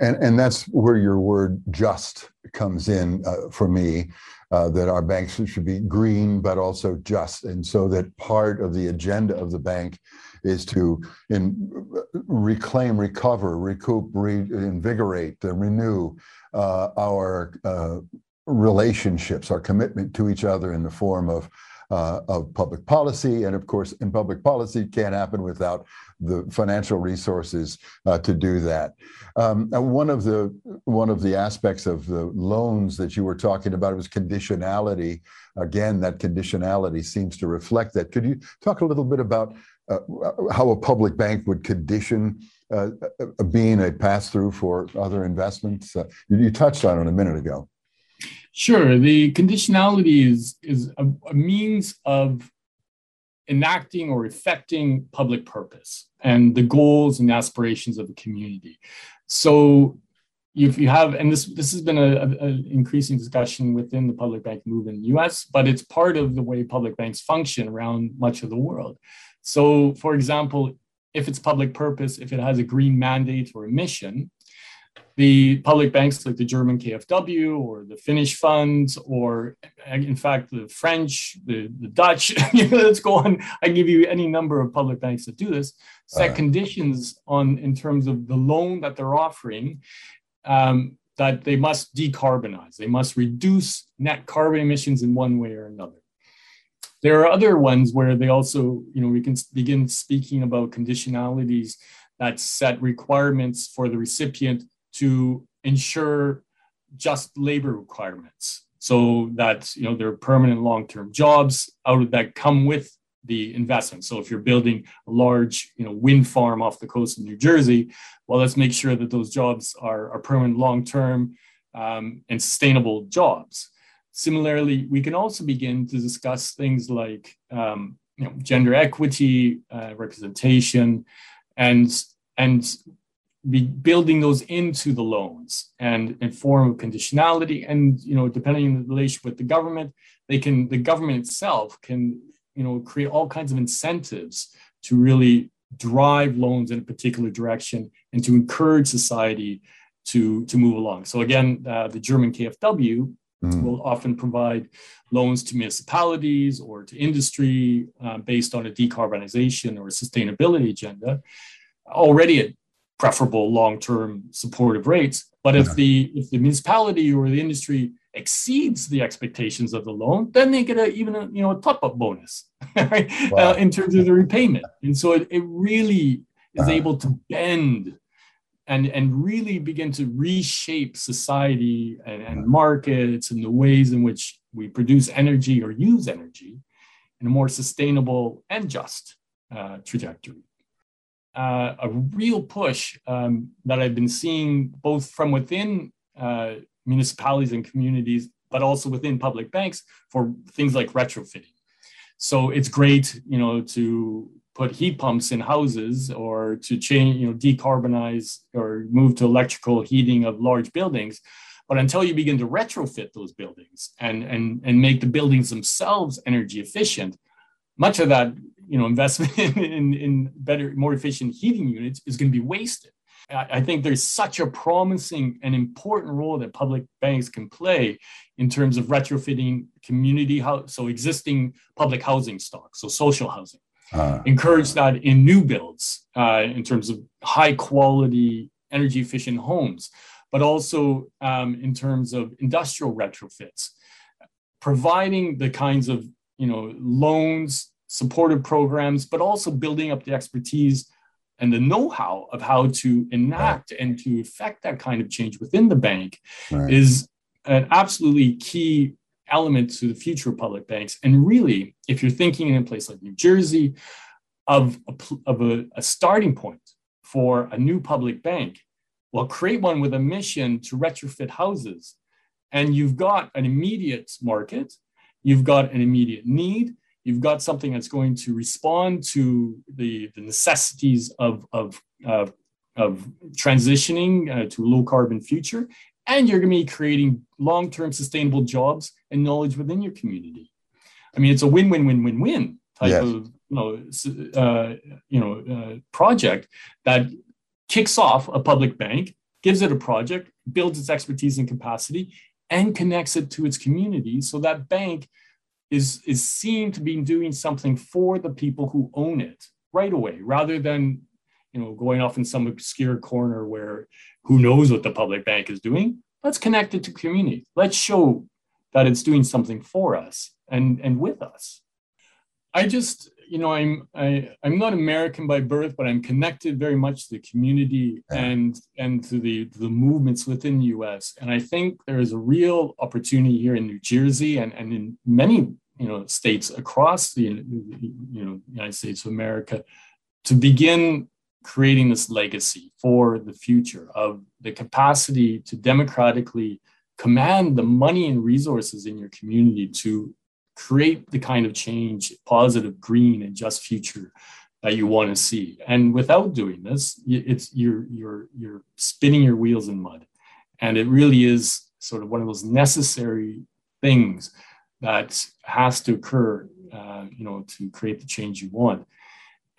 And and that's where your word just comes in uh, for me. Uh, that our banks should be green but also just, and so that part of the agenda of the bank is to in, reclaim, recover, recoup, reinvigorate, uh, renew uh, our uh, relationships, our commitment to each other in the form of uh, of public policy. And of course, in public policy can't happen without the financial resources uh, to do that. Um, one of the one of the aspects of the loans that you were talking about was conditionality. Again, that conditionality seems to reflect that. Could you talk a little bit about uh, how a public bank would condition uh, uh, being a pass through for other investments? Uh, you, you, touched on it a minute ago. Sure. The conditionality is, is a, a means of enacting or effecting public purpose and the goals and aspirations of the community. So if you have, and this this has been an increasing discussion within the public bank movement in the U.S., but it's part of the way public banks function around much of the world. So, for example, if it's public purpose, if it has a green mandate or a mission, the public banks like the German KfW or the Finnish funds, or in fact, the French, the, the Dutch, let's go on. I give you any number of public banks that do this, set conditions on in terms of the loan that they're offering um, that they must decarbonize. They must reduce net carbon emissions in one way or another. There are other ones where they also, you know, we can begin speaking about conditionalities that set requirements for the recipient to ensure just labor requirements so that you know there are permanent long-term jobs out of that come with the investment. So if you're building a large you know wind farm off the coast of new jersey well let's make sure that those jobs are, are permanent long-term um, and sustainable jobs. Similarly, we can also begin to discuss things like um, you know, gender equity, uh, representation, and and be building those into the loans and in form of conditionality. And you know, depending on the relation with the government, they can the government itself can you know create all kinds of incentives to really drive loans in a particular direction and to encourage society to to move along. So again, uh, the German KfW mm. will often provide loans to municipalities or to industry uh, based on a decarbonization or a sustainability agenda, already at preferable long-term supportive rates. But if the if the municipality or the industry exceeds the expectations of the loan, then they get a even a you know a top-up bonus right? wow. uh, in terms of the repayment. And so it, it really is uh-huh. able to bend and and really begin to reshape society and, and, markets and the ways in which we produce energy or use energy in a more sustainable and just uh, trajectory. Uh, a real push um, that I've been seeing both from within uh, municipalities and communities, but also within public banks for things like retrofitting. So it's great, you know, to put heat pumps in houses or to change, you know, decarbonize or move to electrical heating of large buildings. But until you begin to retrofit those buildings and, and, and make the buildings themselves energy efficient, much of that you know, investment in, in, in better, more efficient heating units is going to be wasted. I think there's such a promising and important role that public banks can play in terms of retrofitting community house, so existing public housing stock, so social housing, uh, encourage that in new builds uh, in terms of high quality, energy efficient homes, but also um, in terms of industrial retrofits, providing the kinds of you know loans, supportive programs, but also building up the expertise and the know-how of how to enact and to effect that kind of change within the bank right. is an absolutely key element to the future of public banks. And really, if you're thinking in a place like New Jersey of a, of a, a starting point for a new public bank, well, create one with a mission to retrofit houses. And you've got an immediate market, you've got an immediate need, you've got something that's going to respond to the, the necessities of, of, uh, of transitioning uh, to a low carbon future and you're going to be creating long-term sustainable jobs and knowledge within your community. I mean, it's a win-win-win-win-win type yes. of you know, uh, you know uh, project that kicks off a public bank, gives it a project, builds its expertise and capacity, and connects it to its community. So that bank is is seen to be doing something for the people who own it right away, rather than you know going off in some obscure corner where who knows what the public bank is doing. Let's connect it to community. Let's show that it's doing something for us and and with us. I just you know i'm I, i'm not american by birth but i'm connected very much to the community and and to the the movements within the us and i think there is a real opportunity here in new jersey and and in many you know states across the you know united states of america to begin creating this legacy for the future of the capacity to democratically command the money and resources in your community to create the kind of change, positive, green, and just future that you want to see. And without doing this, it's you're you're you're spinning your wheels in mud, and it really is sort of one of those necessary things that has to occur, uh, you know, to create the change you want.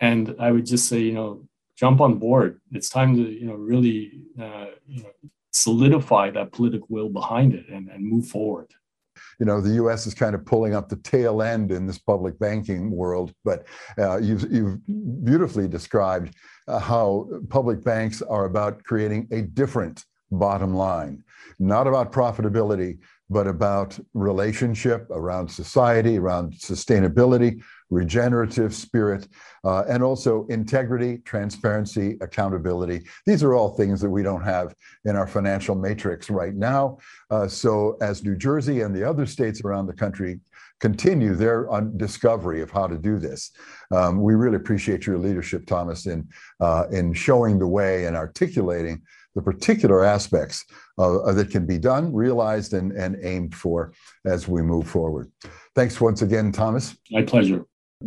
And I would just say, you know, jump on board. It's time to you know really uh, you know solidify that political will behind it and, and move forward. You know, the U.S. is kind of pulling up the tail end in this public banking world, but uh, you've, you've beautifully described uh, how public banks are about creating a different bottom line, not about profitability, but about relationship around society, around sustainability, regenerative spirit, uh, and also integrity, transparency, accountability. These are all things that we don't have in our financial matrix right now. Uh, so, as New Jersey and the other states around the country continue their discovery of how to do this, um, we really appreciate your leadership, Thomas, in uh, in showing the way and articulating the particular aspects uh, that can be done, realized, and, and aimed for as we move forward. Thanks once again, Thomas. My pleasure.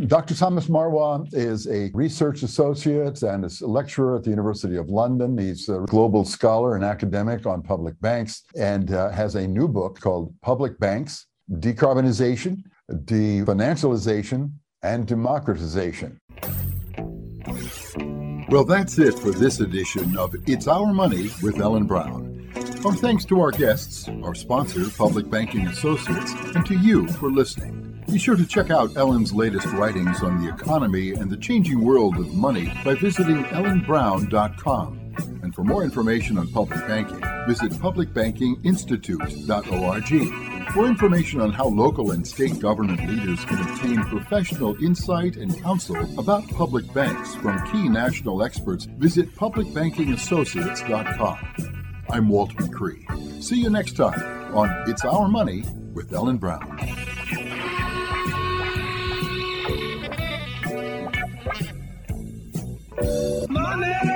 Dr. Thomas Marois is a research associate and a lecturer at the University of London. He's a global scholar and academic on public banks and uh, has a new book called Public Banks Decarbonization, Definancialization, and Democratization. Well, that's it for this edition of It's Our Money with Ellen Brown. Our thanks to our guests, our sponsor, Public Banking Associates, and to you for listening. Be sure to check out Ellen's latest writings on the economy and the changing world of money by visiting ellenbrown.com. And for more information on public banking, visit publicbankinginstitute.org. For information on how local and state government leaders can obtain professional insight and counsel about public banks from key national experts, visit publicbankingassociates.com. I'm Walt McRee. See you next time on It's Our Money with Ellen Brown. Money!